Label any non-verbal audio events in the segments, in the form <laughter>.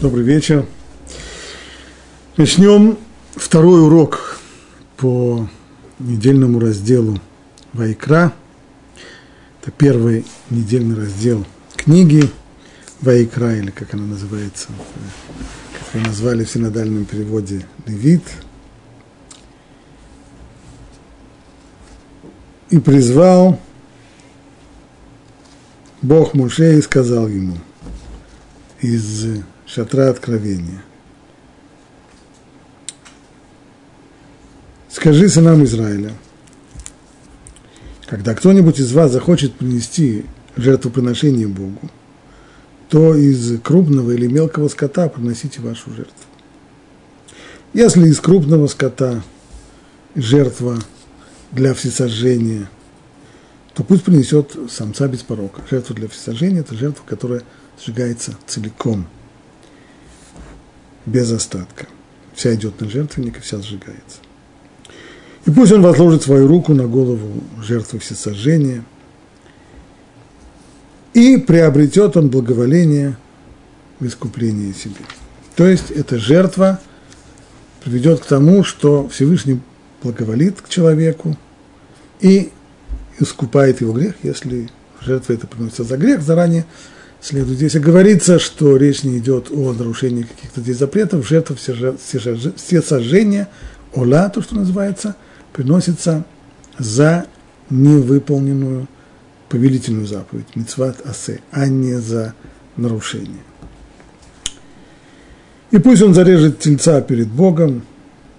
Добрый вечер. Начнем второй урок по недельному разделу Вайкра. Это первый недельный раздел книги Вайкра, или как она называется, как ее назвали в синодальном переводе Левит. И призвал Бог Муше и сказал ему из шатра откровения. Скажи сынам Израиля, когда кто-нибудь из вас захочет принести жертвоприношение Богу, то из крупного или мелкого скота приносите вашу жертву. Если из крупного скота жертва для всесожжения, то пусть принесет самца без порока. Жертва для всесожжения – это жертва, которая сжигается целиком – без остатка. Вся идет на жертвенник и вся сжигается. И пусть он возложит свою руку на голову жертвы всесожжения, и приобретет он благоволение в искуплении себе. То есть эта жертва приведет к тому, что Всевышний благоволит к человеку и искупает его грех, если жертва это приносится за грех, заранее следует. Здесь говорится, что речь не идет о нарушении каких-то здесь запретов, жертва все сожжения, ола, то, что называется, приносится за невыполненную повелительную заповедь, мицват асе, а не за нарушение. И пусть он зарежет тельца перед Богом,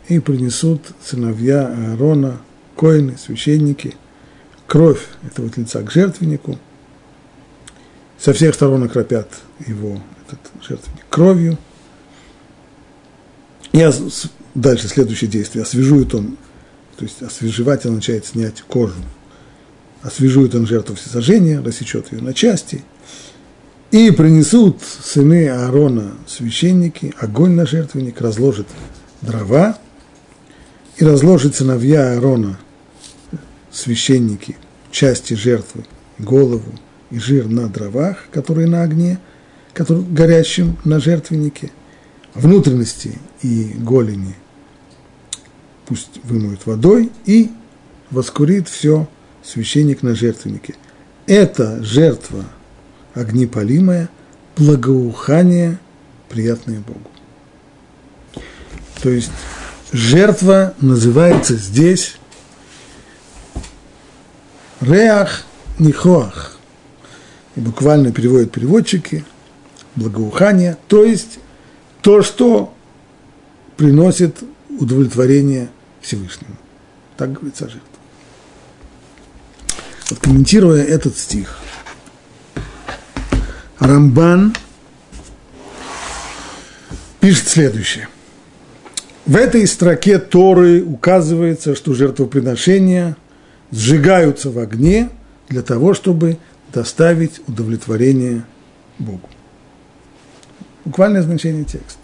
и принесут сыновья Аарона, коины, священники, кровь этого тельца к жертвеннику – со всех сторон окропят его, этот жертвенник, кровью. И дальше следующее действие. Освежует он, то есть освежевать он начинает снять кожу. Освежует он жертву всесожжения, рассечет ее на части. И принесут сыны Аарона, священники, огонь на жертвенник, разложит дрова, и разложит сыновья Аарона, священники, части жертвы, голову, и жир на дровах, которые на огне, который, горящем на жертвеннике, внутренности и голени пусть вымоют водой и воскурит все священник на жертвеннике. Это жертва огнепалимая, благоухание, приятное Богу. То есть жертва называется здесь Реах Нихоах и буквально переводят переводчики, благоухание, то есть то, что приносит удовлетворение Всевышнему. Так говорится о жертве. Вот комментируя этот стих, Рамбан пишет следующее. В этой строке Торы указывается, что жертвоприношения сжигаются в огне для того, чтобы доставить удовлетворение Богу. Буквальное значение текста.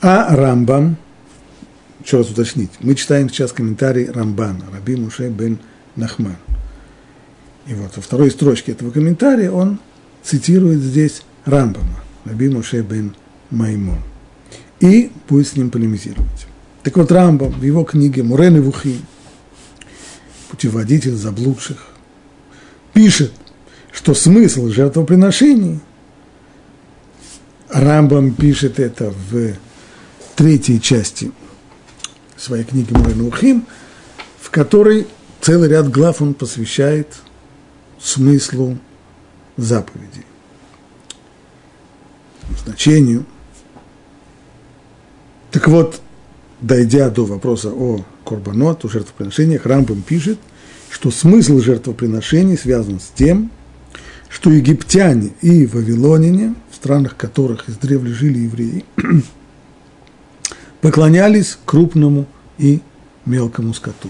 А Рамбам, еще раз уточнить, мы читаем сейчас комментарий Рамбана, Раби Муше бен Нахман. И вот во второй строчке этого комментария он цитирует здесь Рамбама, Раби Муше бен Маймон. И будет с ним полемизировать. Так вот, Рамбам в его книге Мурен и Вухим, путеводитель заблудших, пишет, что смысл жертвоприношений, Рамбам пишет это в третьей части своей книги Муэнухим, в которой целый ряд глав он посвящает смыслу заповедей, значению. Так вот, дойдя до вопроса о Корбанот, о жертвоприношениях, Рамбам пишет – что смысл жертвоприношений связан с тем, что египтяне и вавилоняне, в странах которых издревле жили евреи, <clears throat> поклонялись крупному и мелкому скоту.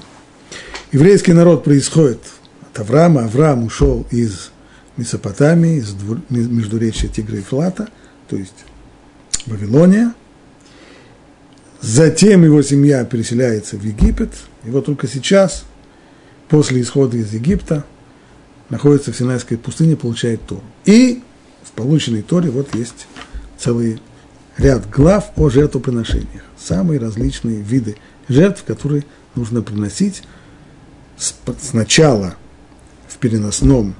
Еврейский народ происходит от Авраама. Авраам ушел из Месопотамии, из междуречия Тигра и Флата, то есть Вавилония. Затем его семья переселяется в Египет, и вот только сейчас – после исхода из Египта, находится в Синайской пустыне, получает Тору. И в полученной Торе вот есть целый ряд глав о жертвоприношениях. Самые различные виды жертв, которые нужно приносить сначала в переносном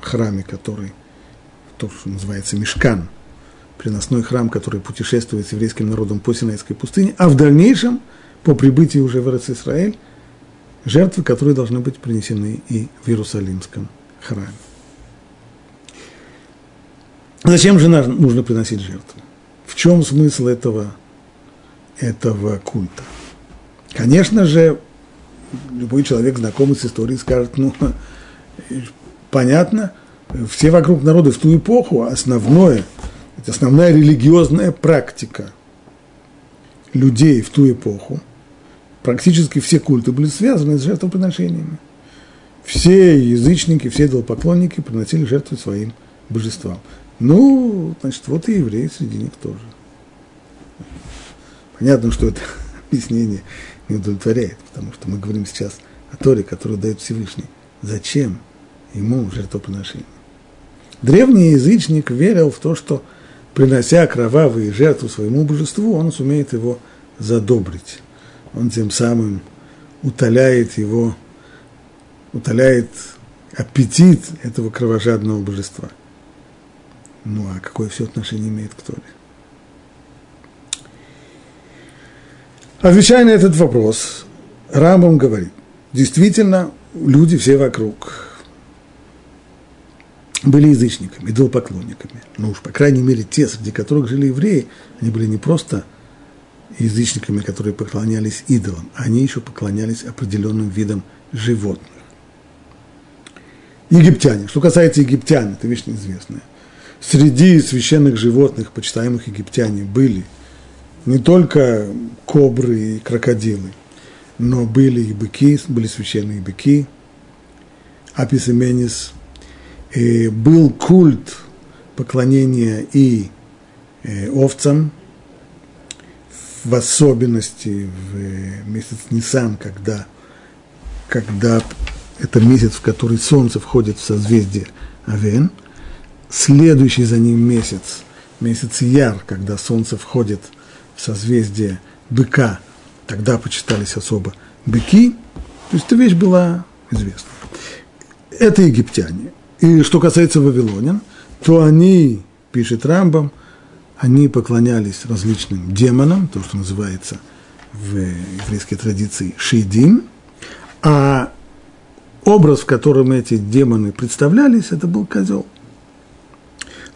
храме, который, то, что называется Мешкан, переносной храм, который путешествует с еврейским народом по Синайской пустыне, а в дальнейшем, по прибытии уже в Израиль, жертвы, которые должны быть принесены и в Иерусалимском храме. Зачем же нужно приносить жертву? В чем смысл этого, этого культа? Конечно же, любой человек, знакомый с историей, скажет, ну, понятно, все вокруг народа в ту эпоху основное, основная религиозная практика людей в ту эпоху, практически все культы были связаны с жертвоприношениями. Все язычники, все идолопоклонники приносили жертвы своим божествам. Ну, значит, вот и евреи среди них тоже. Понятно, что это <laughs> объяснение не удовлетворяет, потому что мы говорим сейчас о Торе, которую дает Всевышний. Зачем ему жертвоприношение? Древний язычник верил в то, что принося кровавые жертвы своему божеству, он сумеет его задобрить. Он тем самым утоляет его, утоляет аппетит этого кровожадного божества – ну а какое все отношение имеет к Торе? Отвечая на этот вопрос, Рамбам говорит, действительно, люди все вокруг были язычниками, идолопоклонниками. Ну уж, по крайней мере, те, среди которых жили евреи, они были не просто язычниками, которые поклонялись идолам, они еще поклонялись определенным видам животных. Египтяне. Что касается египтян, это вещь неизвестная. Среди священных животных, почитаемых египтяне, были не только кобры и крокодилы, но были и быки, были священные быки, аписеменис, и был культ поклонения и э, овцам, в особенности в месяц Нисан, когда, когда это месяц, в который солнце входит в созвездие Авен – следующий за ним месяц, месяц Яр, когда солнце входит в созвездие быка, тогда почитались особо быки, то есть эта вещь была известна. Это египтяне. И что касается вавилонян, то они, пишет Рамбам, они поклонялись различным демонам, то, что называется в еврейской традиции шейдим, а образ, в котором эти демоны представлялись, это был козел.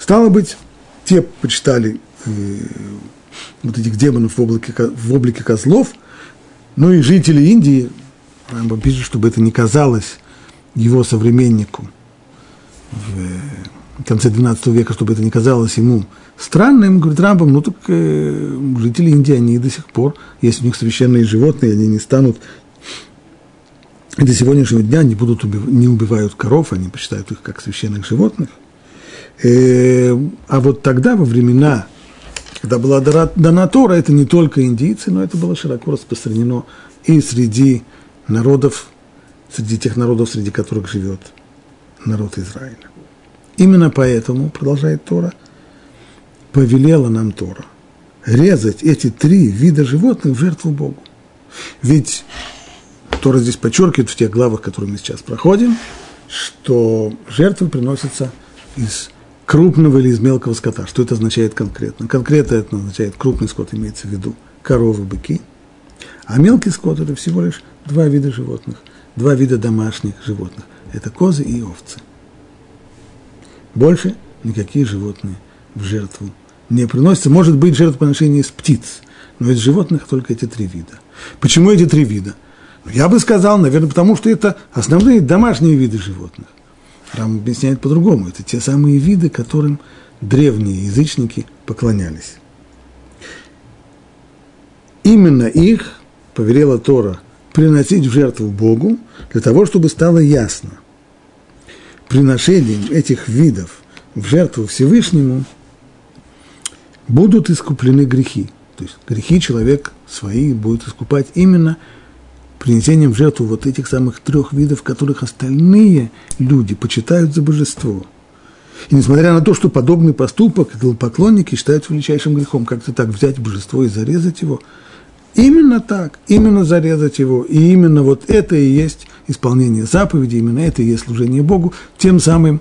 Стало быть, те почитали э, вот этих демонов в облике, в облике козлов, но и жители Индии, пишет, чтобы это не казалось его современнику в конце XII века, чтобы это не казалось ему странным, говорит Рамбам, ну так э, жители Индии, они до сих пор, если у них священные животные, они не станут до сегодняшнего дня не будут убив, не убивают коров, они почитают их как священных животных – Э, а вот тогда, во времена, когда была дана Тора, это не только индийцы, но это было широко распространено и среди народов, среди тех народов, среди которых живет народ Израиля. Именно поэтому, продолжает Тора, повелела нам Тора резать эти три вида животных в жертву Богу. Ведь Тора здесь подчеркивает в тех главах, которые мы сейчас проходим, что жертвы приносятся из крупного или из мелкого скота. Что это означает конкретно? Конкретно это означает крупный скот, имеется в виду коровы, быки. А мелкий скот – это всего лишь два вида животных, два вида домашних животных. Это козы и овцы. Больше никакие животные в жертву не приносятся. Может быть, жертвоприношение из птиц, но из животных только эти три вида. Почему эти три вида? Ну, я бы сказал, наверное, потому что это основные домашние виды животных. Рам объясняет по-другому. Это те самые виды, которым древние язычники поклонялись. Именно их повелела Тора приносить в жертву Богу для того, чтобы стало ясно. Приношением этих видов в жертву Всевышнему будут искуплены грехи. То есть грехи человек свои будет искупать именно – принесением в жертву вот этих самых трех видов, которых остальные люди почитают за божество. И несмотря на то, что подобный поступок поклонники считают величайшим грехом, как-то так взять божество и зарезать его, именно так, именно зарезать его, и именно вот это и есть исполнение заповедей, именно это и есть служение Богу, тем самым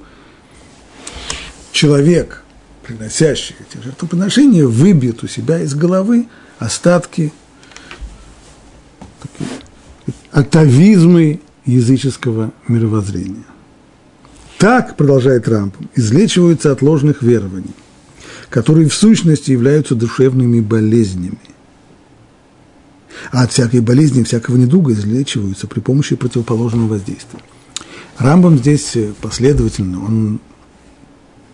человек, приносящий эти жертвоприношения, выбьет у себя из головы остатки атовизмы языческого мировоззрения. Так, продолжает Рампом, излечиваются от ложных верований, которые в сущности являются душевными болезнями. А от всякой болезни, всякого недуга излечиваются при помощи противоположного воздействия. Рамбам здесь последовательно, он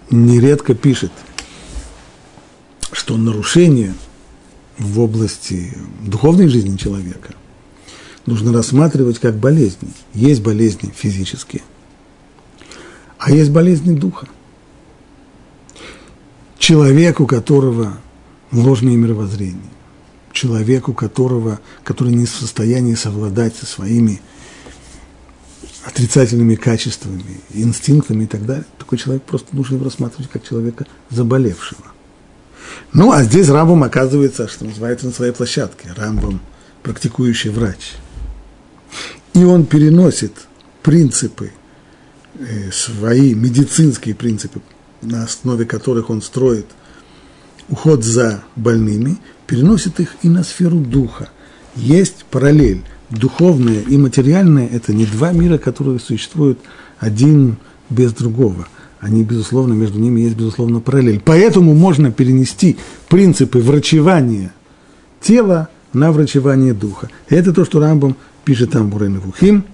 нередко пишет, что нарушение в области духовной жизни человека нужно рассматривать как болезни. Есть болезни физические, а есть болезни духа. Человек, у которого ложное мировоззрение, человек, у которого, который не в состоянии совладать со своими отрицательными качествами, инстинктами и так далее, такой человек просто нужно рассматривать как человека заболевшего. Ну, а здесь Рамбом оказывается, что называется, на своей площадке. Рамбом – практикующий врач. И он переносит принципы, э, свои медицинские принципы, на основе которых он строит уход за больными, переносит их и на сферу духа. Есть параллель духовное и материальное – это не два мира, которые существуют один без другого. Они, безусловно, между ними есть, безусловно, параллель. Поэтому можно перенести принципы врачевания тела на врачевание духа. И это то, что Рамбам пишет там Бурен Вухим.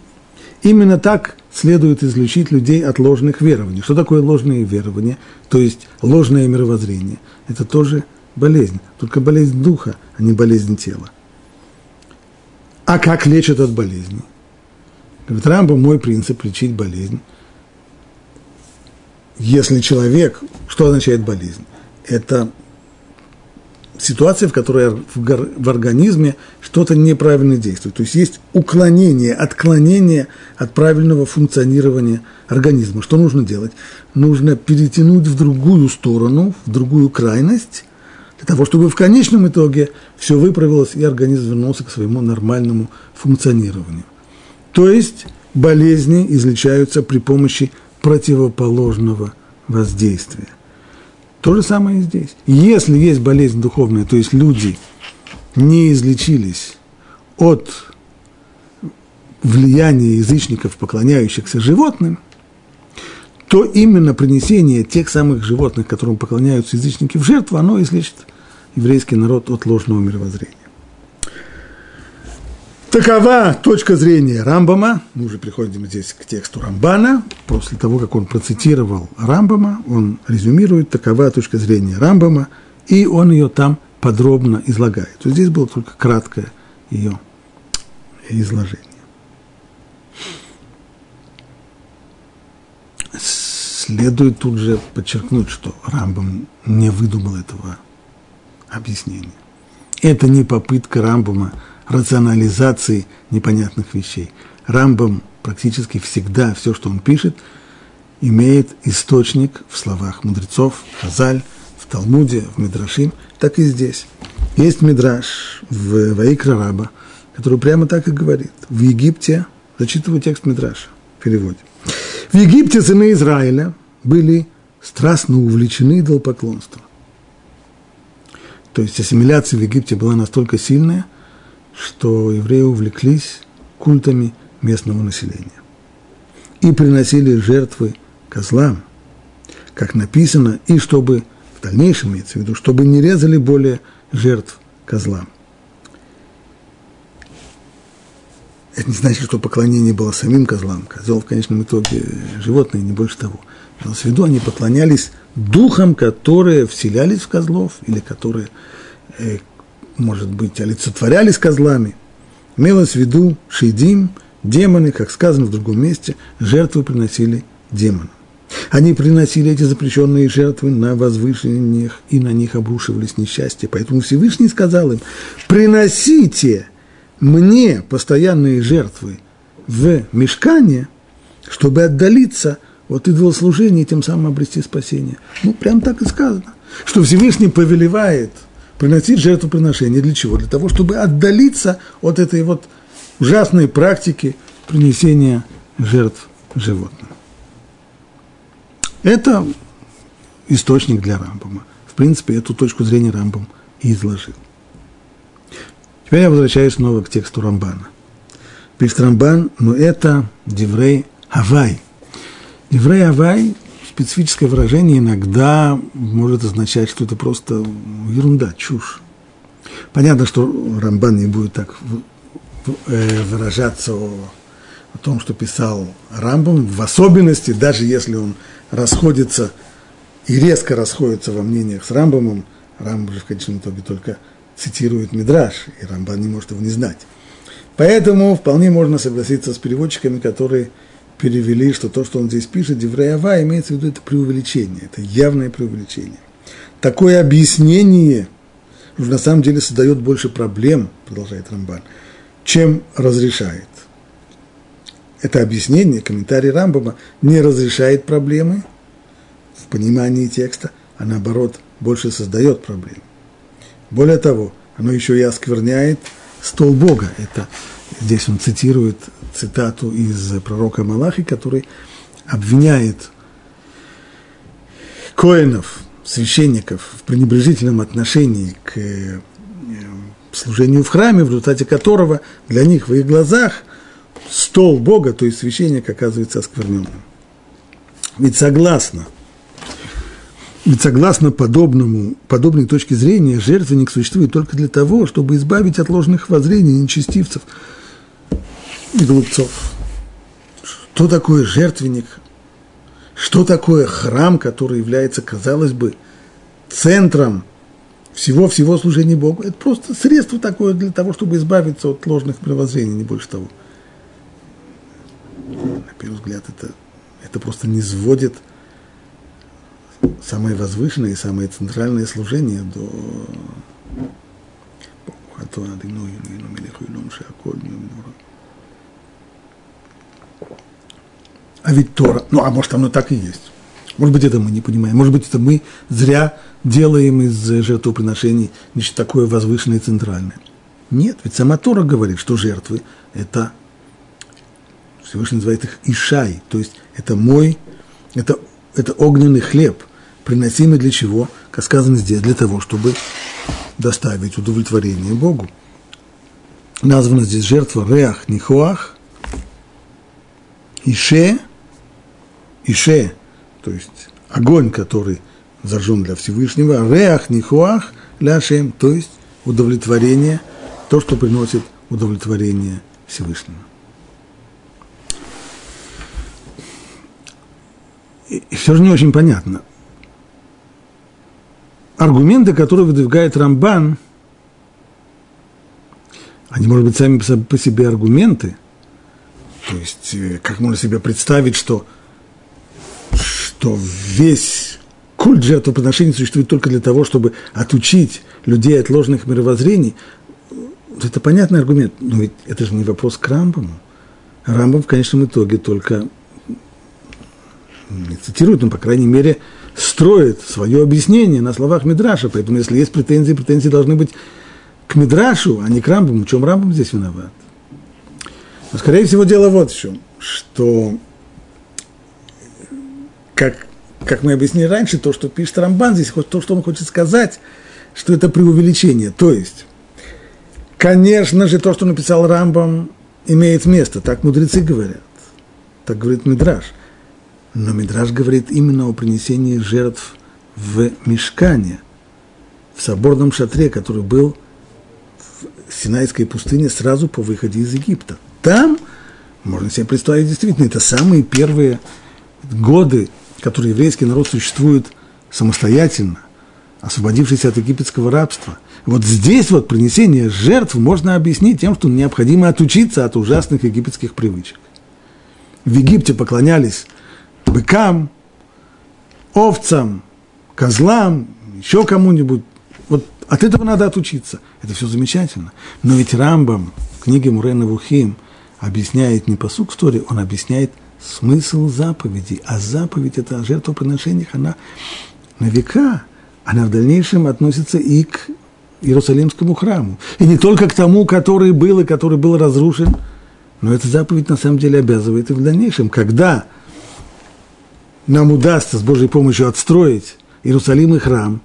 Именно так следует излечить людей от ложных верований. Что такое ложные верования? То есть ложное мировоззрение. Это тоже болезнь, только болезнь духа, а не болезнь тела. А как лечат от болезни? Говорит, Рамбо, мой принцип – лечить болезнь. Если человек, что означает болезнь? Это ситуация, в которой в организме что-то неправильно действует. То есть есть уклонение, отклонение от правильного функционирования организма. Что нужно делать? Нужно перетянуть в другую сторону, в другую крайность, для того, чтобы в конечном итоге все выправилось и организм вернулся к своему нормальному функционированию. То есть болезни излечаются при помощи противоположного воздействия. То же самое и здесь. Если есть болезнь духовная, то есть люди не излечились от влияния язычников, поклоняющихся животным, то именно принесение тех самых животных, которым поклоняются язычники в жертву, оно излечит еврейский народ от ложного мировоззрения. Такова точка зрения Рамбама. Мы уже приходим здесь к тексту Рамбана. После того, как он процитировал Рамбама, он резюмирует, такова точка зрения Рамбама, и он ее там подробно излагает. То здесь было только краткое ее изложение. Следует тут же подчеркнуть, что Рамбам не выдумал этого объяснения. Это не попытка Рамбама рационализации непонятных вещей. Рамбам практически всегда все, что он пишет, имеет источник в словах мудрецов, Хазаль, в Талмуде, в Мидрашим, так и здесь. Есть Мидраш в Ваикра Раба, который прямо так и говорит. В Египте, зачитываю текст Мидраша в переводе. В Египте сыны Израиля были страстно увлечены идолопоклонством. То есть ассимиляция в Египте была настолько сильная, что евреи увлеклись культами местного населения. И приносили жертвы козлам, как написано, и чтобы, в дальнейшем имеется в виду, чтобы не резали более жертв козлам. Это не значит, что поклонение было самим козлам. Козел в конечном итоге животное, не больше того. Но в виду они поклонялись духам, которые вселялись в козлов или которые, э, может быть, олицетворялись козлами. Имелось в виду шейдим, демоны, как сказано в другом месте, жертвы приносили демонам. Они приносили эти запрещенные жертвы на возвышениях, и на них обрушивались несчастья. Поэтому Всевышний сказал им, приносите мне постоянные жертвы в мешкане, чтобы отдалиться от идолослужения и тем самым обрести спасение. Ну, прям так и сказано, что Всевышний повелевает приносить жертвоприношение. Для чего? Для того, чтобы отдалиться от этой вот ужасной практики принесения жертв животным. Это источник для Рамбама. В принципе, эту точку зрения Рамбам и изложил. Теперь я возвращаюсь снова к тексту Рамбана. Пишет Рамбан, но это Деврей Авай. Деврей Авай – специфическое выражение, иногда может означать, что это просто ерунда, чушь. Понятно, что Рамбан не будет так э, выражаться о, о том, что писал Рамбам, в особенности, даже если он расходится и резко расходится во мнениях с Рамбамом, Рамбам же в конечном итоге только цитирует Мидраш, и Рамбан не может его не знать. Поэтому вполне можно согласиться с переводчиками, которые перевели, что то, что он здесь пишет, Девреява, имеется в виду это преувеличение, это явное преувеличение. Такое объяснение на самом деле создает больше проблем, продолжает Рамбан, чем разрешает. Это объяснение, комментарий Рамбама не разрешает проблемы в понимании текста, а наоборот больше создает проблемы. Более того, оно еще и оскверняет стол Бога. Это здесь он цитирует цитату из пророка Малахи, который обвиняет коинов, священников в пренебрежительном отношении к э, служению в храме, в результате которого для них в их глазах стол Бога, то есть священник, оказывается оскверненным. Ведь согласно – ведь согласно подобному, подобной точке зрения, жертвенник существует только для того, чтобы избавить от ложных воззрений нечестивцев и глупцов. Что такое жертвенник? Что такое храм, который является, казалось бы, центром всего-всего служения Богу? Это просто средство такое для того, чтобы избавиться от ложных мировоззрений, не больше того. На первый взгляд, это, это просто не сводит – самое возвышенное и самое центральное служение до а ведь Тора, ну а может оно так и есть. Может быть, это мы не понимаем. Может быть, это мы зря делаем из жертвоприношений нечто такое возвышенное и центральное. Нет, ведь сама Тора говорит, что жертвы – это, Всевышний называет их Ишай, то есть это мой, это, это огненный хлеб, приносимый для чего? Как сказано здесь, для того, чтобы доставить удовлетворение Богу. Названа здесь жертва Реах Нихуах, Ише, Ише, то есть огонь, который зажжен для Всевышнего, Реах Нихуах Ляшем, то есть удовлетворение, то, что приносит удовлетворение Всевышнему. И все же не очень понятно – аргументы, которые выдвигает Рамбан, они, может быть, сами по себе аргументы. То есть, э, как можно себе представить, что, что весь культ жертвоприношений существует только для того, чтобы отучить людей от ложных мировоззрений. Это понятный аргумент, но ведь это же не вопрос к Рамбаму. Рамбам в конечном итоге только не цитирует, но, по крайней мере, строит свое объяснение на словах Мидраша. Поэтому, если есть претензии, претензии должны быть к Мидрашу, а не к Рамбаму. В чем Рамбам здесь виноват? Но, скорее всего, дело вот в чем, что, как, как мы объяснили раньше, то, что пишет Рамбан здесь, то, что он хочет сказать, что это преувеличение. То есть, конечно же, то, что написал Рамбам, имеет место, так мудрецы говорят, так говорит Мидраш. Но Мидраж говорит именно о принесении жертв в мешкане, в соборном шатре, который был в Синайской пустыне сразу по выходе из Египта. Там, можно себе представить, действительно, это самые первые годы, которые еврейский народ существует самостоятельно, освободившись от египетского рабства. Вот здесь вот принесение жертв можно объяснить тем, что необходимо отучиться от ужасных египетских привычек. В Египте поклонялись быкам, овцам, козлам, еще кому-нибудь. Вот от этого надо отучиться. Это все замечательно. Но ведь Рамбам в книге Мурена Вухим объясняет не посук истории, он объясняет смысл заповедей. А заповедь это о жертвоприношениях, она на века, она в дальнейшем относится и к Иерусалимскому храму. И не только к тому, который был и который был разрушен, но эта заповедь на самом деле обязывает и в дальнейшем, когда нам удастся с Божьей помощью отстроить Иерусалим и храм,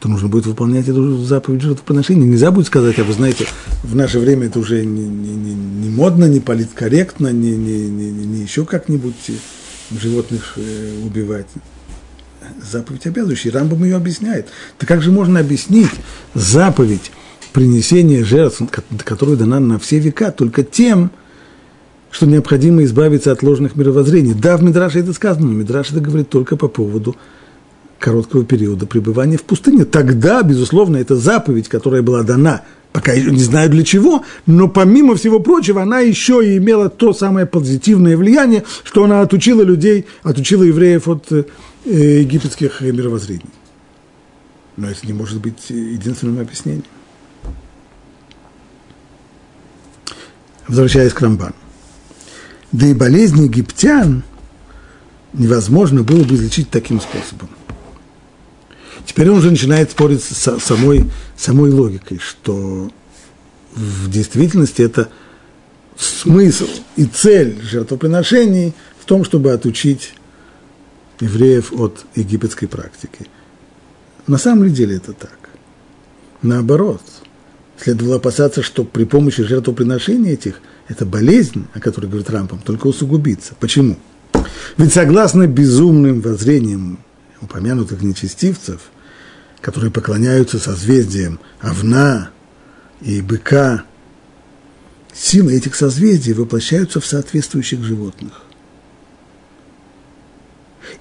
то нужно будет выполнять эту заповедь жертвоприношения. Нельзя будет сказать, а вы знаете, в наше время это уже не, не, не, не модно, не политкорректно, не, не, не, не еще как-нибудь животных э, убивать заповедь обязывающая. Рамбам ее объясняет. Так как же можно объяснить заповедь принесения жертв, которая дана на все века, только тем, что необходимо избавиться от ложных мировоззрений. Да, в Мидраше это сказано, но Мидраш это говорит только по поводу короткого периода пребывания в пустыне. Тогда, безусловно, это заповедь, которая была дана, пока я не знаю для чего, но помимо всего прочего, она еще и имела то самое позитивное влияние, что она отучила людей, отучила евреев от э, египетских мировоззрений. Но это не может быть единственным объяснением. Возвращаясь к Рамбану. Да и болезни египтян невозможно было бы излечить таким способом. Теперь он уже начинает спорить с самой, самой логикой, что в действительности это смысл и цель жертвоприношений в том, чтобы отучить евреев от египетской практики. На самом деле это так. Наоборот, следовало опасаться, что при помощи жертвоприношения этих эта болезнь, о которой говорит Рампом, только усугубится. Почему? Ведь согласно безумным воззрениям упомянутых нечестивцев, которые поклоняются созвездиям Овна и Быка, силы этих созвездий воплощаются в соответствующих животных.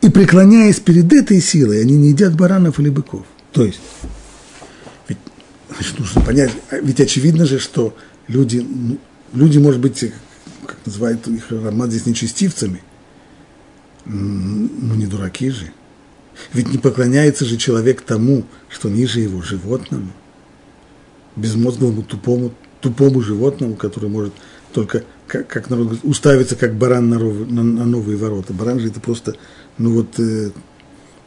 И преклоняясь перед этой силой, они не едят баранов или быков. То есть, ведь, значит, нужно понять, а ведь очевидно же, что люди, ну, люди, может быть, как называют их Роман здесь нечестивцами, ну не дураки же. Ведь не поклоняется же человек тому, что ниже его, животному, безмозглому, тупому, тупому животному, который может только, как, как народ говорит, уставиться, как баран на, на, на новые ворота. Баран же это просто ну вот, э,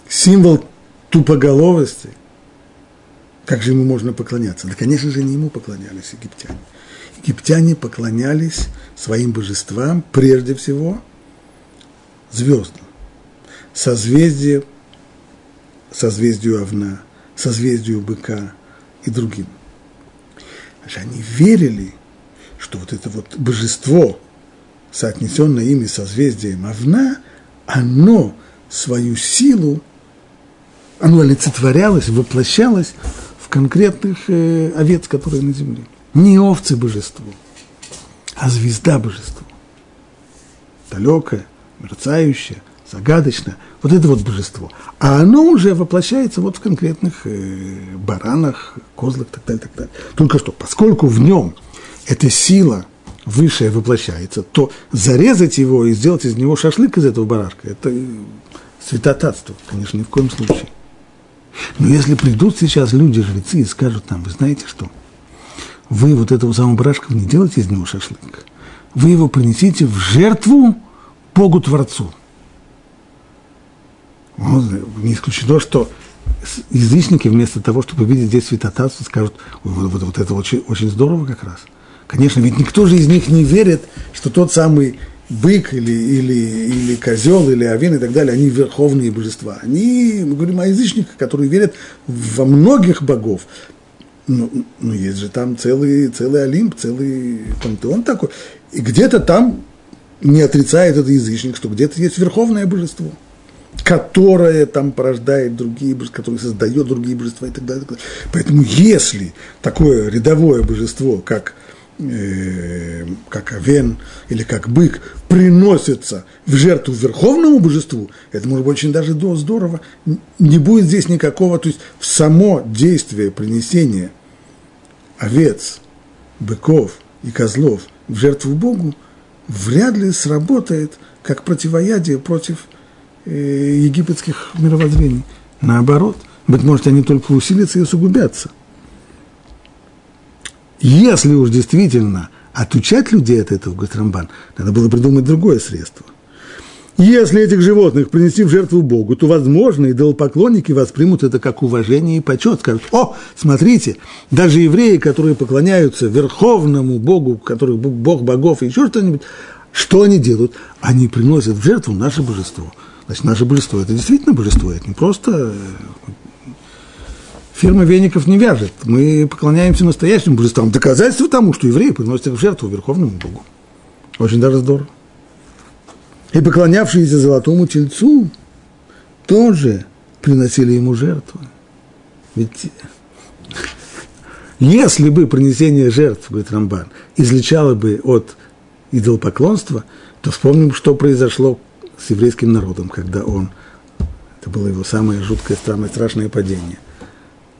символ тупоголовости, как же ему можно поклоняться? Да, конечно же, не ему поклонялись египтяне. Египтяне поклонялись своим божествам, прежде всего, звездам, созвездию, созвездию Овна, созвездию Быка и другим. Они верили, что вот это вот божество, соотнесенное ими созвездием Овна, оно свою силу, оно олицетворялось, воплощалось в конкретных э, овец, которые на земле. Не овцы божеству, а звезда божеству. Далекое, мерцающее, загадочное. Вот это вот божество. А оно уже воплощается вот в конкретных э, баранах, козлах, так далее, так далее. Только что, поскольку в нем эта сила – высшее воплощается, то зарезать его и сделать из него шашлык из этого барашка – это святотатство, конечно, ни в коем случае. Но если придут сейчас люди, жрецы, и скажут нам, вы знаете что, вы вот этого самого барашка не делаете из него шашлык, вы его принесите в жертву Богу Творцу. Вот, не исключено, что язычники вместо того, чтобы видеть здесь святотатство, скажут, вот, вот, вот это очень, очень здорово как раз – Конечно, ведь никто же из них не верит, что тот самый бык или, или, или козел, или овен и так далее, они верховные божества. Они, мы говорим о язычниках, которые верят во многих богов. Ну, но есть же там целый, целый Олимп, целый пантеон такой. И где-то там не отрицает этот язычник, что где-то есть верховное божество, которое там порождает другие божества, которое создает другие божества и так далее. Поэтому если такое рядовое божество, как Э, как овен или как бык, приносится в жертву верховному божеству, это может быть очень даже здорово. Не будет здесь никакого, то есть в само действие принесения овец, быков и козлов в жертву Богу вряд ли сработает как противоядие против э, египетских мировоззрений. Наоборот, быть может, они только усилятся и усугубятся. Если уж действительно отучать людей от этого, говорит Рамбан, надо было придумать другое средство. Если этих животных принести в жертву Богу, то, возможно, идолопоклонники воспримут это как уважение и почет. Скажут, о, смотрите, даже евреи, которые поклоняются верховному Богу, который Бог богов и еще что-нибудь, что они делают? Они приносят в жертву наше божество. Значит, наше божество – это действительно божество, это не просто э, фирма веников не вяжет. Мы поклоняемся настоящим божествам. Доказательство тому, что евреи приносят в жертву Верховному Богу. Очень даже здорово. И поклонявшиеся золотому тельцу тоже приносили ему жертвы. Ведь если бы принесение жертв, говорит Рамбан, излечало бы от идолопоклонства, то вспомним, что произошло с еврейским народом, когда он, это было его самое жуткое, самое страшное падение,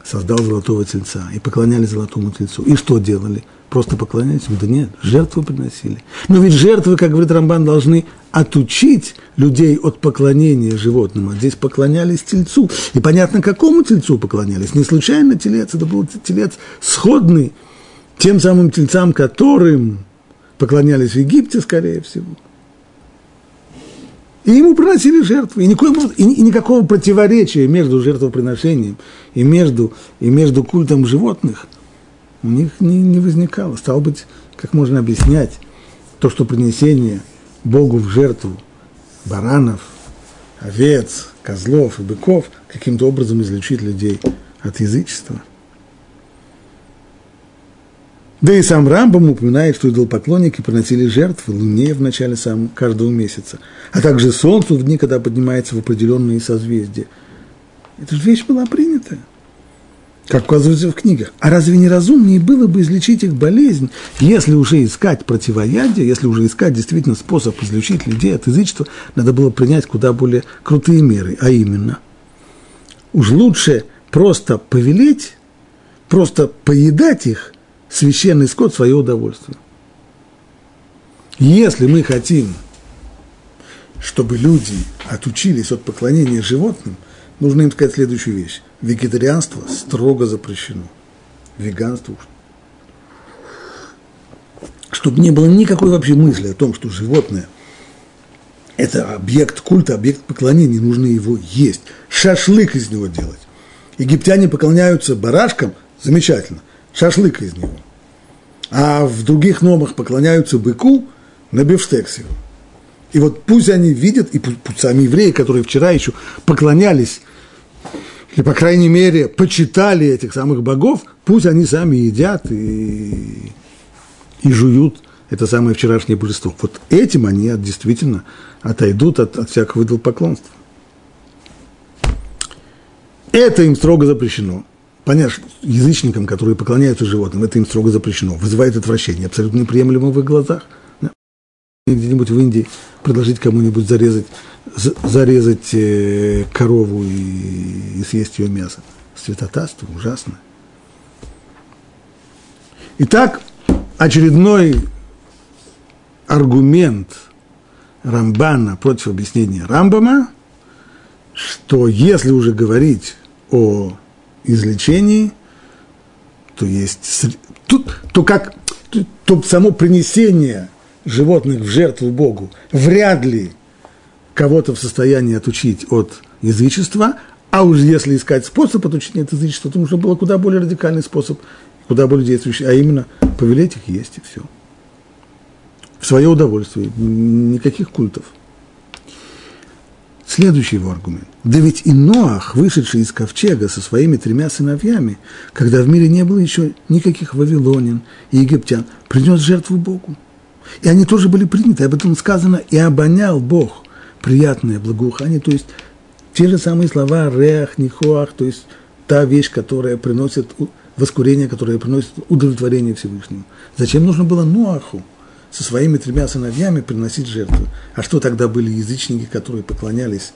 создал золотого тельца и поклонялись золотому тельцу. И что делали? Просто поклонялись? Да нет, жертвы приносили. Но ведь жертвы, как говорит Рамбан, должны отучить людей от поклонения животному. А здесь поклонялись тельцу. И понятно, какому тельцу поклонялись. Не случайно телец, это был телец сходный тем самым тельцам, которым поклонялись в Египте, скорее всего. И ему приносили жертвы. И, никакого, и, и никакого противоречия между жертвоприношением и между, и между культом животных у них не, не возникало. Стало быть, как можно объяснять то, что принесение Богу в жертву баранов, овец, козлов и быков каким-то образом излечить людей от язычества. Да и сам Рамбам упоминает, что идолопоклонники приносили жертвы Луне в начале сам, каждого месяца, а также Солнцу в дни, когда поднимается в определенные созвездия. Эта же вещь была принята, как указывается в книгах. А разве не разумнее было бы излечить их болезнь, если уже искать противоядие, если уже искать действительно способ излечить людей от язычества, надо было принять куда более крутые меры, а именно, уж лучше просто повелеть, просто поедать их – священный скот свое удовольствие. Если мы хотим, чтобы люди отучились от поклонения животным, нужно им сказать следующую вещь. Вегетарианство строго запрещено. Веганство уж. Чтобы не было никакой вообще мысли о том, что животное – это объект культа, объект поклонения, нужно его есть. Шашлык из него делать. Египтяне поклоняются барашкам, замечательно шашлык из него. А в других номах поклоняются быку на бифштексе. И вот пусть они видят, и пусть, сами евреи, которые вчера еще поклонялись, или, по крайней мере, почитали этих самых богов, пусть они сами едят и, и жуют это самое вчерашнее божество. Вот этим они действительно отойдут от, от всякого идолопоклонства. Это им строго запрещено понятно, язычникам, которые поклоняются животным, это им строго запрещено, вызывает отвращение, абсолютно неприемлемо в их глазах. Где-нибудь в Индии предложить кому-нибудь зарезать, зарезать э, корову и, и съесть ее мясо. Святотатство ужасно. Итак, очередной аргумент Рамбана против объяснения Рамбама, что если уже говорить о излечении, то есть, то, то как, то, то само принесение животных в жертву Богу вряд ли кого-то в состоянии отучить от язычества, а уж если искать способ отучения от язычества, то нужно было куда более радикальный способ, куда более действующий, а именно повелеть их есть и все. В свое удовольствие, никаких культов. Следующий его аргумент. Да ведь и Ноах, вышедший из ковчега со своими тремя сыновьями, когда в мире не было еще никаких вавилонин и египтян, принес жертву Богу. И они тоже были приняты, об этом сказано, и обонял Бог приятное благоухание, то есть те же самые слова реах, нихоах, то есть та вещь, которая приносит воскурение, которое приносит удовлетворение Всевышнему. Зачем нужно было Ноаху? со своими тремя сыновьями приносить жертву. А что тогда были язычники, которые поклонялись,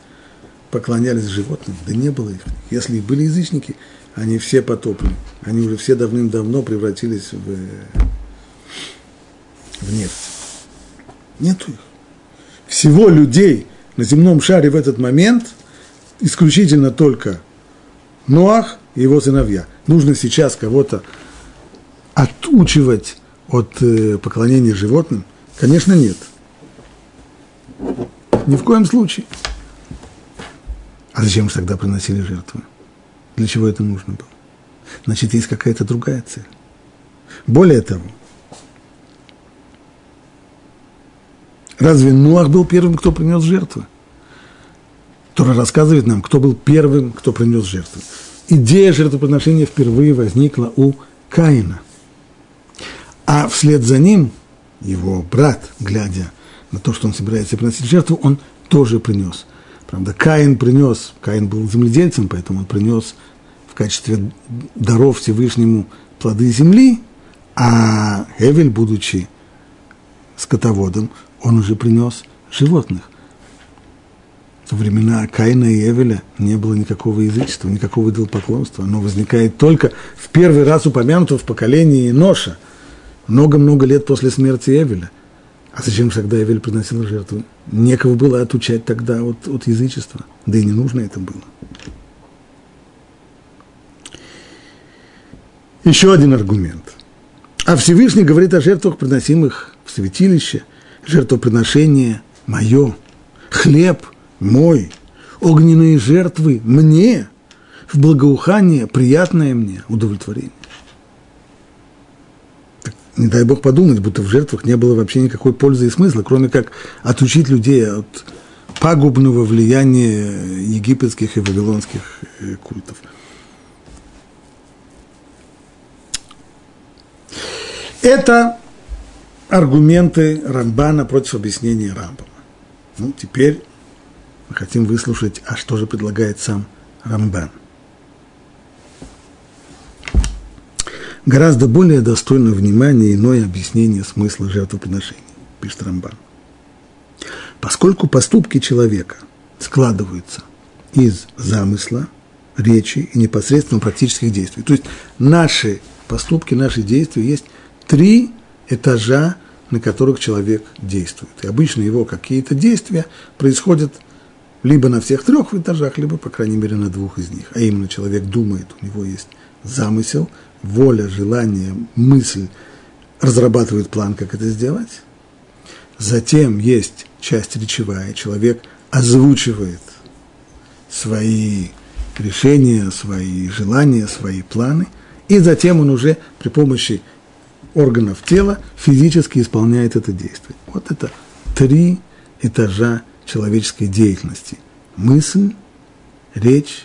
поклонялись животным? Да не было их. Если и были язычники, они все потоплены. Они уже все давным-давно превратились в, в нефть. Нету их. Всего людей на земном шаре в этот момент исключительно только Ноах и его сыновья. Нужно сейчас кого-то отучивать от э, поклонения животным? Конечно, нет. Ни в коем случае. А зачем же тогда приносили жертвы? Для чего это нужно было? Значит, есть какая-то другая цель. Более того, разве Нуах был первым, кто принес жертвы? Тора рассказывает нам, кто был первым, кто принес жертву. Идея жертвоприношения впервые возникла у Каина. А вслед за ним его брат, глядя на то, что он собирается приносить жертву, он тоже принес. Правда, Каин принес, Каин был земледельцем, поэтому он принес в качестве даров Всевышнему плоды земли, а Эвель, будучи скотоводом, он уже принес животных. Во времена Каина и Эвеля не было никакого язычества, никакого идолопоклонства. Оно возникает только в первый раз упомянуто в поколении Ноша, много-много лет после смерти Эвеля. А зачем же тогда Эвель приносил жертву? Некого было отучать тогда от, от язычества, да и не нужно это было. Еще один аргумент. А Всевышний говорит о жертвах, приносимых в святилище, жертвоприношение мое, хлеб мой, огненные жертвы мне, в благоухание, приятное мне удовлетворение. Так, не дай Бог подумать, будто в жертвах не было вообще никакой пользы и смысла, кроме как отучить людей от пагубного влияния египетских и вавилонских э, культов. Это аргументы Рамбана против объяснения Рамбама. Ну, теперь мы хотим выслушать, а что же предлагает сам Рамбан. Гораздо более достойно внимания иное объяснение смысла жертвоприношений, пишет Рамбан. Поскольку поступки человека складываются из замысла, речи и непосредственно практических действий. То есть наши поступки, наши действия есть три этажа, на которых человек действует. И обычно его какие-то действия происходят либо на всех трех этажах, либо, по крайней мере, на двух из них. А именно человек думает, у него есть замысел, воля, желание, мысль, разрабатывает план, как это сделать. Затем есть часть речевая, человек озвучивает свои решения, свои желания, свои планы, и затем он уже при помощи органов тела физически исполняет это действие. Вот это три этажа человеческой деятельности. Мысль, речь,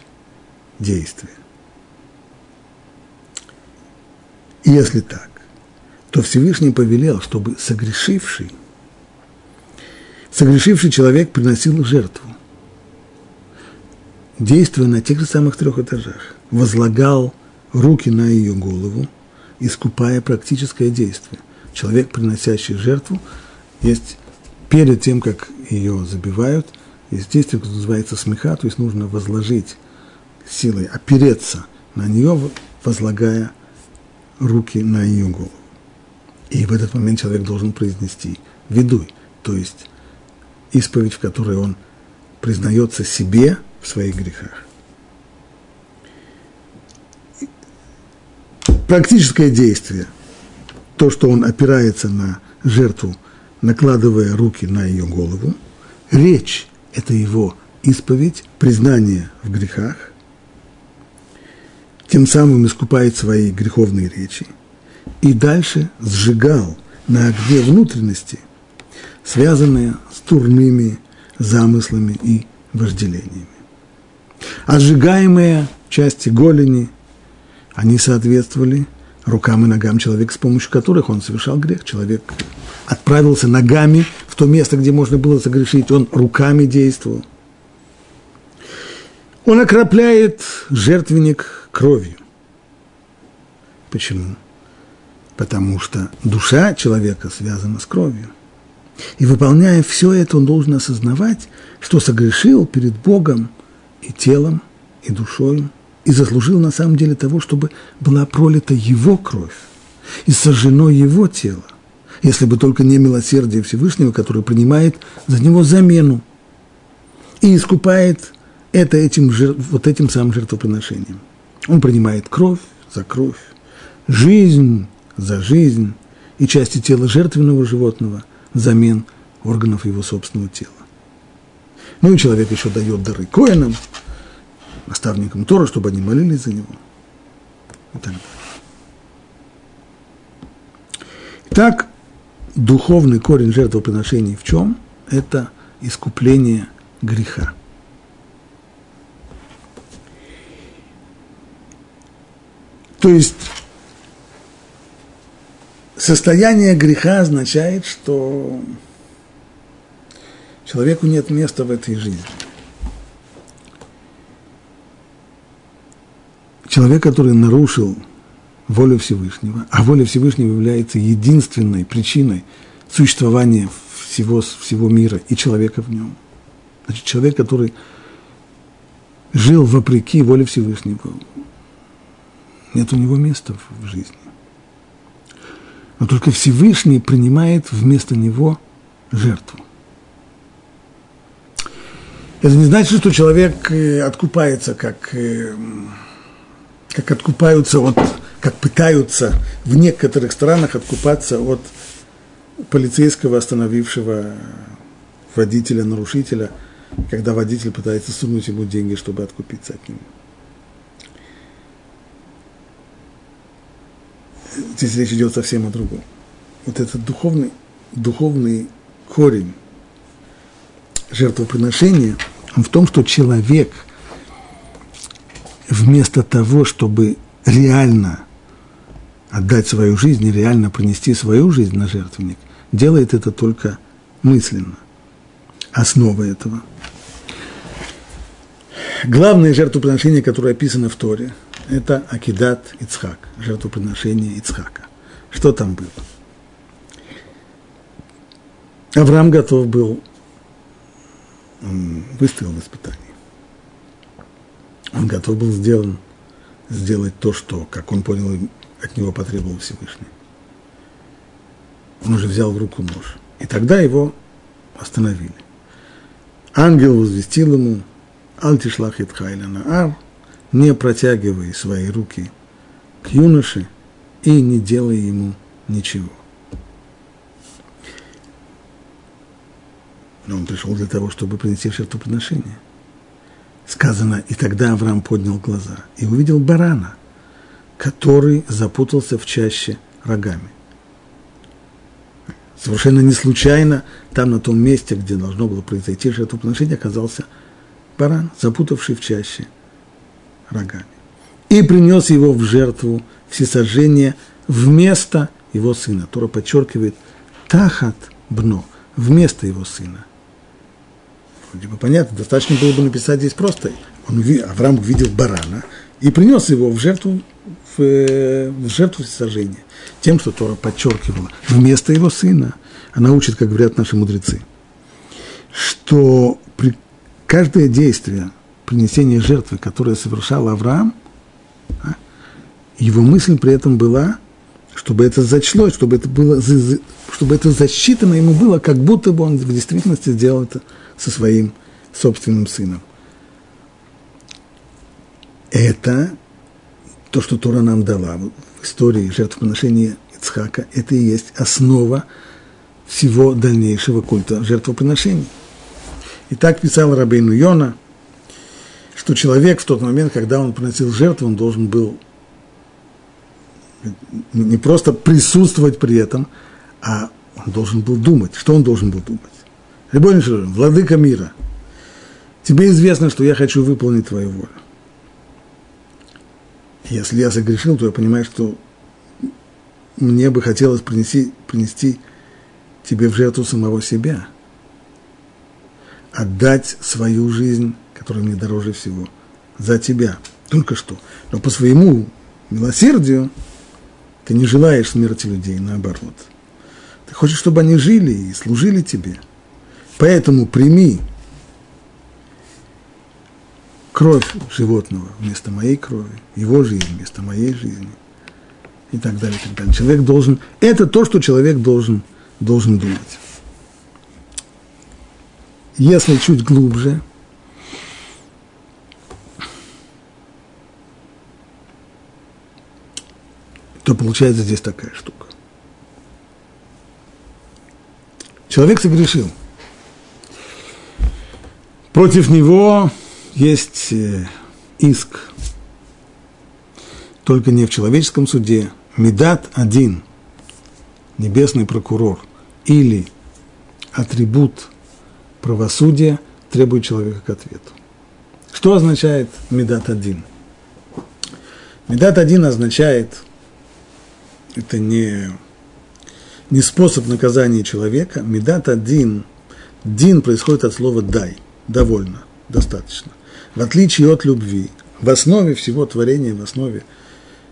действие. И если так, то Всевышний повелел, чтобы согрешивший, согрешивший человек приносил жертву, действуя на тех же самых трех этажах, возлагал руки на ее голову, искупая практическое действие. Человек, приносящий жертву, есть перед тем, как ее забивают, есть действие, которое называется смеха, то есть нужно возложить силой, опереться на нее, возлагая руки на ее голову. И в этот момент человек должен произнести «ведуй», то есть исповедь, в которой он признается себе в своих грехах. Практическое действие, то, что он опирается на жертву – накладывая руки на ее голову. Речь – это его исповедь, признание в грехах. Тем самым искупает свои греховные речи. И дальше сжигал на огне внутренности, связанные с турными замыслами и вожделениями. Сжигаемые части голени, они соответствовали рукам и ногам человека, с помощью которых он совершал грех. Человек отправился ногами в то место, где можно было согрешить, он руками действовал. Он окропляет жертвенник кровью. Почему? Потому что душа человека связана с кровью. И выполняя все это, он должен осознавать, что согрешил перед Богом и телом, и душой, и заслужил на самом деле того, чтобы была пролита его кровь и сожжено его тело если бы только не милосердие Всевышнего, который принимает за него замену и искупает это этим, вот этим самым жертвоприношением. Он принимает кровь за кровь, жизнь за жизнь и части тела жертвенного животного взамен органов его собственного тела. Ну и человек еще дает дары коинам, наставникам Тора, чтобы они молились за него. И так далее. Итак, духовный корень жертвоприношений в чем? Это искупление греха. То есть состояние греха означает, что человеку нет места в этой жизни. Человек, который нарушил волю Всевышнего, а воля Всевышнего является единственной причиной существования всего, всего мира и человека в нем. Значит, человек, который жил вопреки воле Всевышнего, нет у него места в жизни. Но только Всевышний принимает вместо него жертву. Это не значит, что человек э, откупается, как, э, как откупаются от, как пытаются в некоторых странах откупаться от полицейского, остановившего водителя, нарушителя, когда водитель пытается сунуть ему деньги, чтобы откупиться от него. здесь речь идет совсем о другом. Вот этот духовный, духовный корень жертвоприношения, в том, что человек вместо того, чтобы реально отдать свою жизнь реально принести свою жизнь на жертвенник, делает это только мысленно. Основа этого. Главное жертвоприношение, которое описано в Торе – это Акидат Ицхак, жертвоприношение Ицхака. Что там было? Авраам готов был, он испытание. Он готов был сделан, сделать то, что, как он понял, от него потребовал Всевышний. Он уже взял в руку нож. И тогда его остановили. Ангел возвестил ему, Альтишлах Итхайля Наар, не протягивай свои руки к юноше и не делай ему ничего. Но он пришел для того, чтобы принести жертвоприношение. Сказано, и тогда Авраам поднял глаза и увидел барана, который запутался в чаще рогами. Совершенно не случайно там, на том месте, где должно было произойти жертвоприношение, оказался баран, запутавший в чаще рогами. И принес его в жертву всесожжения вместо его сына. Тора подчеркивает тахат бно, вместо его сына. Вроде бы понятно, достаточно было бы написать здесь просто. Он, Авраам увидел барана и принес его в жертву, в, в жертву всесожжения. Тем, что Тора подчеркивала, вместо его сына. Она учит, как говорят наши мудрецы, что при каждое действие принесения жертвы, которое совершал Авраам, а, его мысль при этом была, чтобы это зачлось, чтобы это было, чтобы это засчитано ему было, как будто бы он в действительности сделал это со своим собственным сыном. Это то, что Тора нам дала в истории жертвоприношения Ицхака, это и есть основа всего дальнейшего культа жертвоприношений. И так писал Рабейну Йона – что человек в тот момент, когда он приносил жертву, он должен был не просто присутствовать при этом, а он должен был думать. Что он должен был думать? Рибойн владыка мира, тебе известно, что я хочу выполнить твою волю. Если я согрешил, то я понимаю, что мне бы хотелось принести, принести тебе в жертву самого себя, отдать свою жизнь который мне дороже всего, за тебя, только что. Но по своему милосердию ты не желаешь смерти людей, наоборот. Ты хочешь, чтобы они жили и служили тебе. Поэтому прими кровь животного вместо моей крови, его жизнь вместо моей жизни и так далее, и так далее. Человек должен, это то, что человек должен, должен думать. Если чуть глубже, то получается здесь такая штука. Человек согрешил. Против него есть э, иск, только не в человеческом суде. Медат один, небесный прокурор, или атрибут правосудия требует человека к ответу. Что означает Медат один? Медат один означает, это не, не способ наказания человека, Медат один, дин происходит от слова дай, довольно, достаточно. В отличие от любви, в основе всего творения, в основе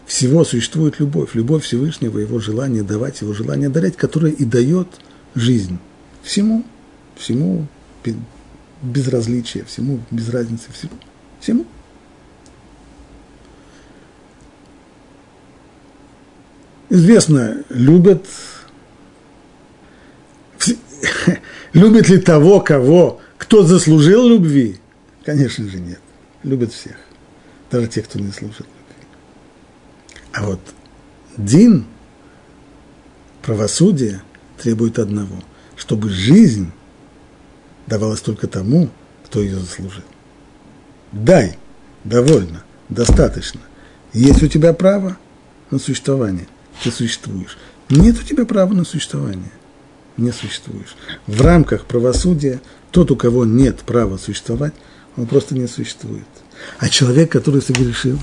всего существует любовь, любовь Всевышнего, его желание давать, его желание дарить, которое и дает жизнь всему, всему без различия, всему без разницы, всему. всему. Известно, любят, <laughs> любят ли того, кого, кто заслужил любви? Конечно же нет. Любят всех, даже тех, кто не служит любви. А вот Дин, правосудие, требует одного, чтобы жизнь давалась только тому, кто ее заслужил. Дай, довольно, достаточно. Есть у тебя право на существование, ты существуешь. Нет у тебя права на существование, не существуешь. В рамках правосудия тот, у кого нет права существовать, он просто не существует. А человек, который согрешил,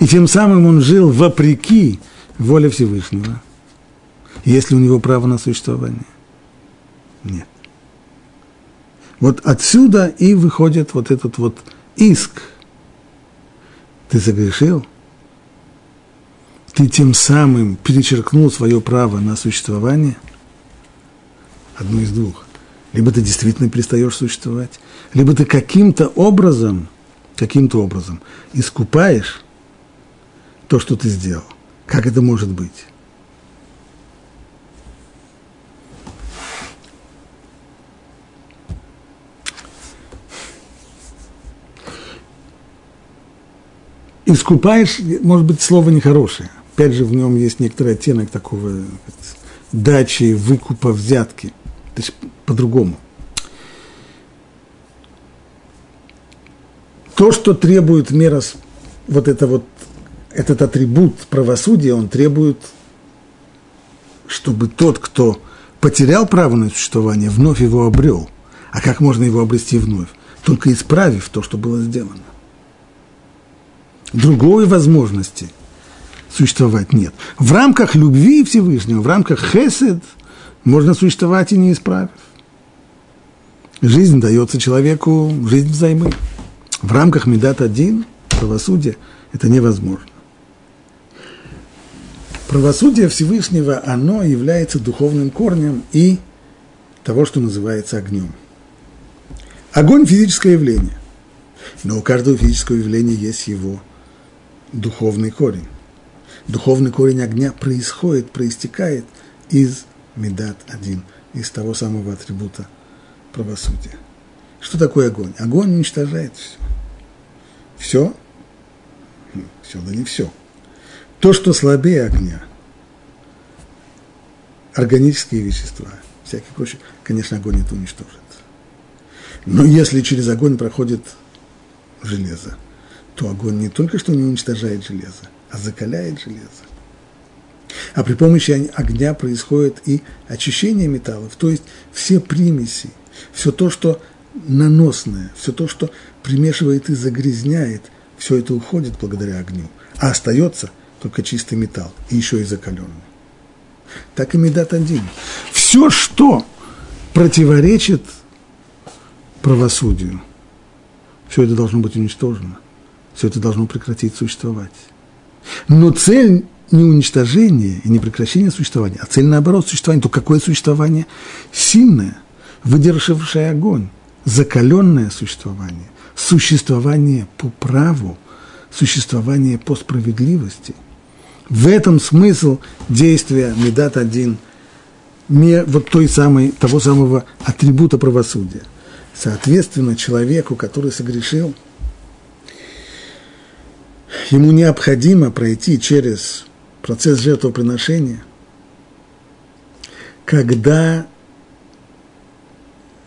и тем самым он жил вопреки воле Всевышнего, есть ли у него право на существование? Нет. Вот отсюда и выходит вот этот вот иск. Ты согрешил, ты тем самым перечеркнул свое право на существование, одно из двух. Либо ты действительно перестаешь существовать, либо ты каким-то образом, каким-то образом искупаешь то, что ты сделал. Как это может быть? искупаешь, может быть, слово нехорошее. Опять же, в нем есть некоторый оттенок такого дачи, выкупа, взятки. То есть по-другому. То, что требует мера, вот это вот, этот атрибут правосудия, он требует, чтобы тот, кто потерял право на существование, вновь его обрел. А как можно его обрести вновь? Только исправив то, что было сделано другой возможности существовать нет. В рамках любви Всевышнего, в рамках хесед можно существовать и не исправив. Жизнь дается человеку, жизнь взаймы. В рамках Медат один, правосудия, это невозможно. Правосудие Всевышнего, оно является духовным корнем и того, что называется огнем. Огонь – физическое явление, но у каждого физического явления есть его духовный корень. Духовный корень огня происходит, проистекает из Медат один, из того самого атрибута правосудия. Что такое огонь? Огонь уничтожает все. Все? Все, да не все. То, что слабее огня, органические вещества, всякие прочие, конечно, огонь это уничтожит. Но если через огонь проходит железо – то огонь не только что не уничтожает железо, а закаляет железо. А при помощи огня происходит и очищение металлов, то есть все примеси, все то, что наносное, все то, что примешивает и загрязняет, все это уходит благодаря огню, а остается только чистый металл, и еще и закаленный. Так и Медат один. Все, что противоречит правосудию, все это должно быть уничтожено все это должно прекратить существовать. Но цель не уничтожение и не прекращение существования, а цель наоборот существования. То какое существование? Сильное, выдержавшее огонь, закаленное существование, существование по праву, существование по справедливости. В этом смысл действия Медат один, вот той самой, того самого атрибута правосудия. Соответственно, человеку, который согрешил – ему необходимо пройти через процесс жертвоприношения, когда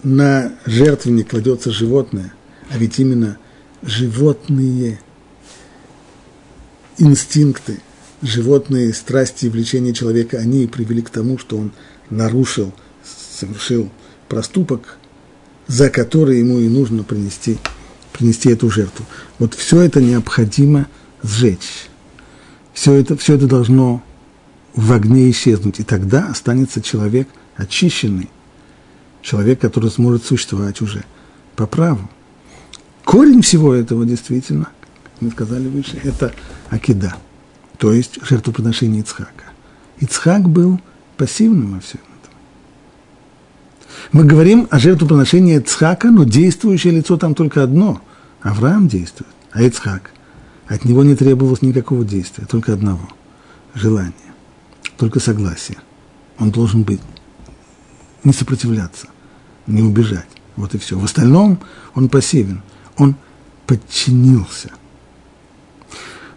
на жертвенник кладется животное, а ведь именно животные инстинкты, животные страсти и влечения человека, они привели к тому, что он нарушил, совершил проступок, за который ему и нужно принести, принести эту жертву. Вот все это необходимо сжечь. Все это, все это должно в огне исчезнуть, и тогда останется человек очищенный, человек, который сможет существовать уже по праву. Корень всего этого действительно, мы сказали выше, это акида, то есть жертвоприношение Ицхака. Ицхак был пассивным во всем этом. Мы говорим о жертвоприношении Ицхака, но действующее лицо там только одно. Авраам действует, а Ицхак. От него не требовалось никакого действия, только одного – желания, только согласия. Он должен быть, не сопротивляться, не убежать. Вот и все. В остальном он пассивен он подчинился.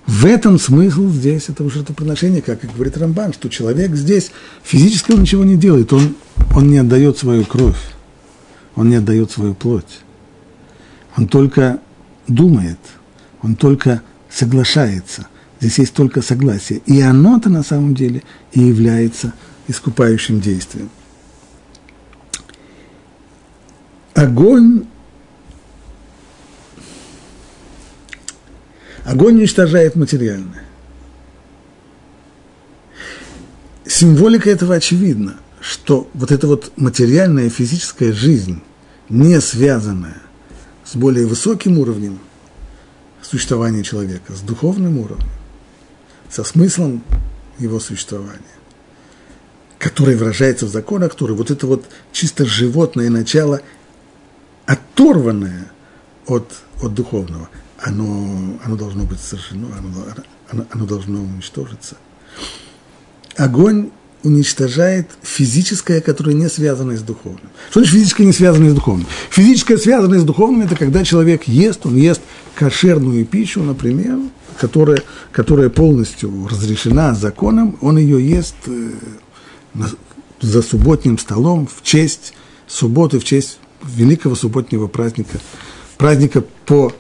В этом смысл здесь этого жертвоприношения, как и говорит Рамбан, что человек здесь физически он ничего не делает, он, он не отдает свою кровь, он не отдает свою плоть. Он только думает, он только соглашается. Здесь есть только согласие. И оно-то на самом деле и является искупающим действием. Огонь Огонь уничтожает материальное. Символика этого очевидна, что вот эта вот материальная физическая жизнь, не связанная с более высоким уровнем существования человека, с духовным уровнем, со смыслом его существования, который выражается в законах, который вот это вот чисто животное начало, оторванное от, от духовного – оно, оно должно быть сожжено, оно, оно, оно должно уничтожиться. Огонь уничтожает физическое, которое не связано с духовным. Что значит физическое, не связанное с духовным? Физическое, связанное с духовным, это когда человек ест, он ест кошерную пищу, например, которая, которая полностью разрешена законом, он ее ест э, за субботним столом в честь субботы, в честь великого субботнего праздника, праздника по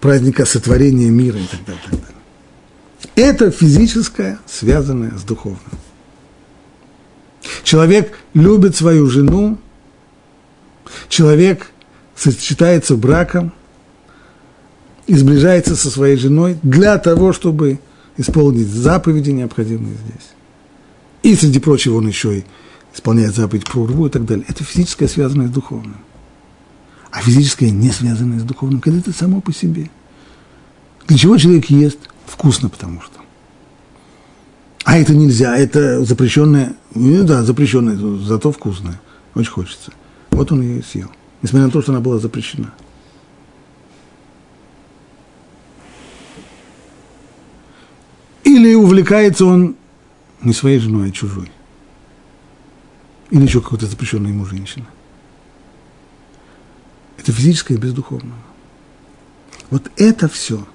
праздника сотворения мира и так далее. так далее. Это физическое, связанное с духовным. Человек любит свою жену, человек сочетается браком и сближается со своей женой для того, чтобы исполнить заповеди, необходимые здесь. И, среди прочего, он еще и исполняет заповедь про урву и так далее. Это физическое, связанное с духовным а физическое не связанное с духовным, когда это само по себе. Для чего человек ест? Вкусно, потому что. А это нельзя, это запрещенное, ну да, запрещенное, зато вкусное. Очень хочется. Вот он ее и съел, несмотря на то, что она была запрещена. Или увлекается он не своей женой, а чужой. Или еще какой-то запрещенной ему женщиной. Это физическое без духовного. Вот это все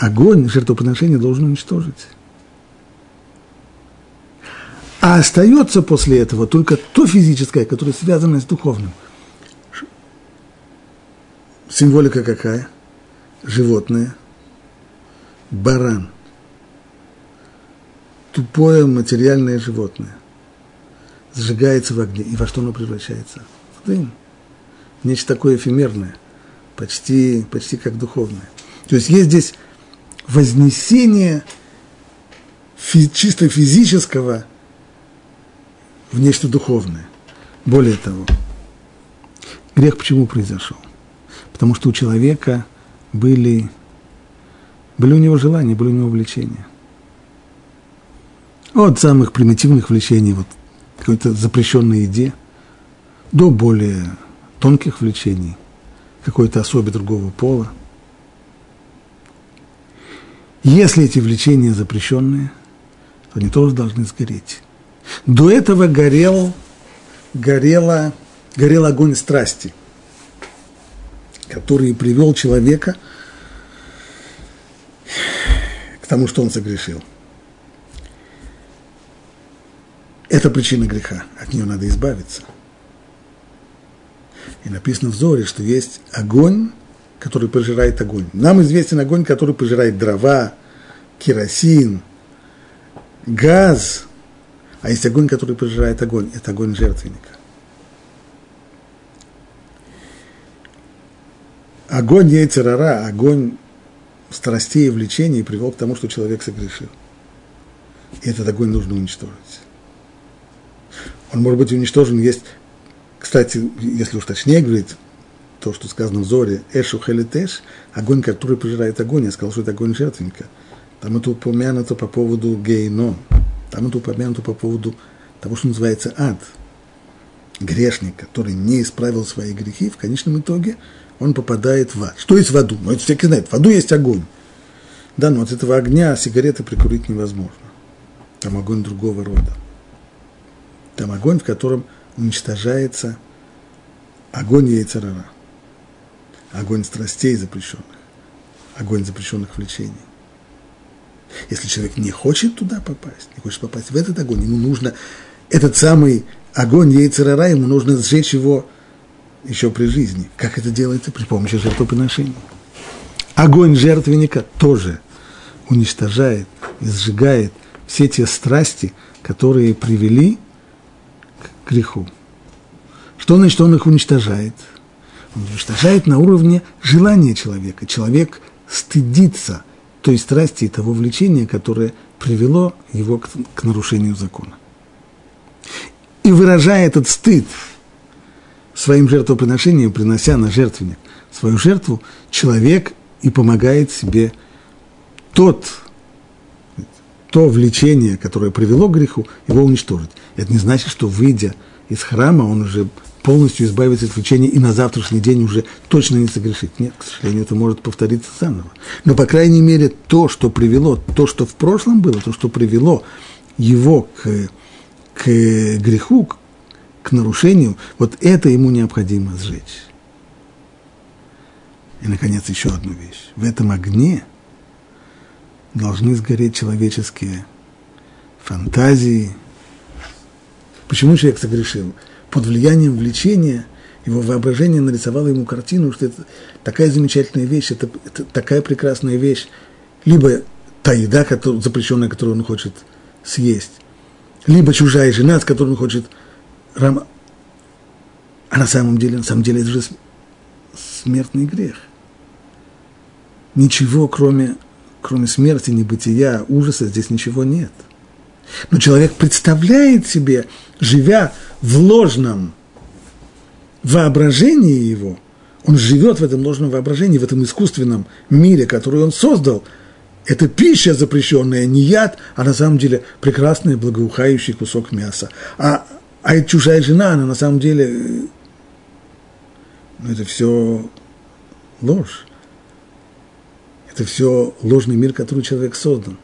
огонь жертвоприношения должен уничтожить. А остается после этого только то физическое, которое связано с духовным. Символика какая? Животное. Баран. Тупое материальное животное. Сжигается в огне. И во что оно превращается? В дым нечто такое эфемерное, почти, почти как духовное. То есть есть здесь вознесение фи, чисто физического в нечто духовное. Более того, грех почему произошел? Потому что у человека были, были у него желания, были у него влечения. От самых примитивных влечений, вот какой-то запрещенной еде, до более тонких влечений, какой-то особи другого пола. Если эти влечения запрещенные, то они тоже должны сгореть. До этого горел, горела, горел огонь страсти, который привел человека к тому, что он согрешил. Это причина греха, от нее надо избавиться. И написано в Зоре, что есть огонь, который пожирает огонь. Нам известен огонь, который пожирает дрова, керосин, газ, а есть огонь, который пожирает огонь. Это огонь жертвенника. Огонь яйцерара, огонь страстей и влечений привел к тому, что человек согрешил. И этот огонь нужно уничтожить. Он может быть уничтожен, есть, кстати, если уж точнее говорить, то, что сказано в Зоре, Эшу Хелитеш, огонь, который пожирает огонь, я сказал, что это огонь жертвенника. Там это упомянуто по поводу гейно, там это упомянуто по поводу того, что называется ад. Грешник, который не исправил свои грехи, в конечном итоге он попадает в ад. Что есть в аду? Ну, это всякий знает. В аду есть огонь. Да, но от этого огня сигареты прикурить невозможно. Там огонь другого рода. Там огонь, в котором уничтожается огонь яйцерара, огонь страстей запрещенных, огонь запрещенных влечений. Если человек не хочет туда попасть, не хочет попасть в этот огонь, ему нужно этот самый огонь яйцерара, ему нужно сжечь его еще при жизни. Как это делается? При помощи жертвоприношений. Огонь жертвенника тоже уничтожает и сжигает все те страсти, которые привели к греху. Что значит, он их уничтожает? Уничтожает на уровне желания человека. Человек стыдится той страсти и того влечения, которое привело его к, к нарушению закона. И выражая этот стыд своим жертвоприношением, принося на жертвенник свою жертву, человек и помогает себе тот то влечение, которое привело к греху, его уничтожить. Это не значит, что выйдя из храма, он уже полностью избавится от влечения и на завтрашний день уже точно не согрешит. Нет, к сожалению, это может повториться заново. Но, по крайней мере, то, что привело, то, что в прошлом было, то, что привело его к, к греху, к, к нарушению, вот это ему необходимо сжечь. И, наконец, еще одну вещь. В этом огне – должны сгореть человеческие фантазии. Почему человек согрешил? Под влиянием влечения его воображение нарисовало ему картину, что это такая замечательная вещь, это, это такая прекрасная вещь. Либо та еда, которую, запрещенная, которую он хочет съесть, либо чужая жена, с которой он хочет рам... А на самом деле, на самом деле это же смертный грех. Ничего, кроме кроме смерти, небытия, ужаса, здесь ничего нет. Но человек представляет себе, живя в ложном воображении его, он живет в этом ложном воображении, в этом искусственном мире, который он создал. Это пища запрещенная, не яд, а на самом деле прекрасный благоухающий кусок мяса. А, а эта чужая жена, она на самом деле, ну, это все ложь. Это все ложный мир, который человек создан.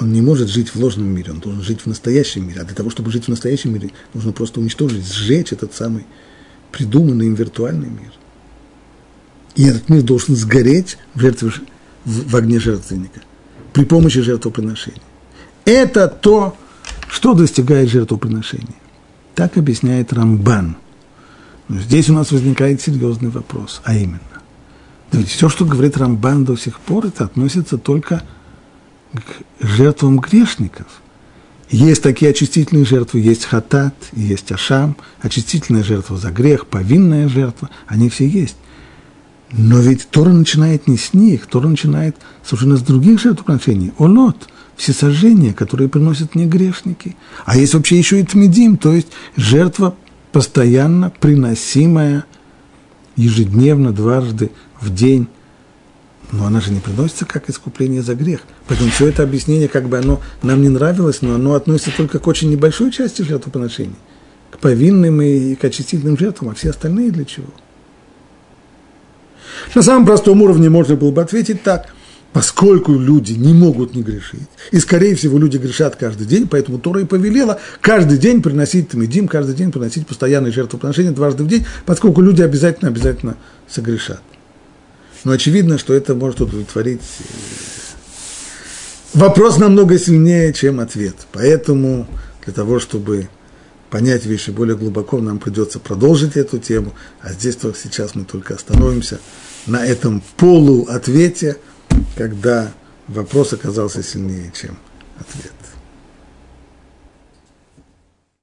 Он не может жить в ложном мире, он должен жить в настоящем мире. А для того, чтобы жить в настоящем мире, нужно просто уничтожить, сжечь этот самый придуманный им виртуальный мир. И этот мир должен сгореть в, жертве, в, огне жертвенника при помощи жертвоприношения. Это то, что достигает жертвоприношения. Так объясняет Рамбан. Но здесь у нас возникает серьезный вопрос, а именно, ведь все, что говорит Рамбан до сих пор, это относится только к жертвам грешников. Есть такие очистительные жертвы, есть хатат, есть ашам, очистительная жертва за грех, повинная жертва, они все есть. Но ведь Тора начинает не с них, Тора начинает совершенно с других жертвоприношений. Олот, все сожжения, которые приносят не грешники. А есть вообще еще и тмедим, то есть жертва постоянно приносимая ежедневно, дважды в день, но она же не приносится как искупление за грех. Поэтому все это объяснение, как бы оно нам не нравилось, но оно относится только к очень небольшой части жертвоприношений, к повинным и к очистительным жертвам, а все остальные для чего? На самом простом уровне можно было бы ответить так – поскольку люди не могут не грешить, и, скорее всего, люди грешат каждый день, поэтому Тора и повелела каждый день приносить Тамидим, каждый день приносить постоянные жертвоприношения дважды в день, поскольку люди обязательно-обязательно согрешат. Но очевидно, что это может удовлетворить. Вопрос намного сильнее, чем ответ. Поэтому для того, чтобы понять вещи более глубоко, нам придется продолжить эту тему, а здесь только сейчас мы только остановимся на этом полуответе, когда вопрос оказался сильнее, чем ответ.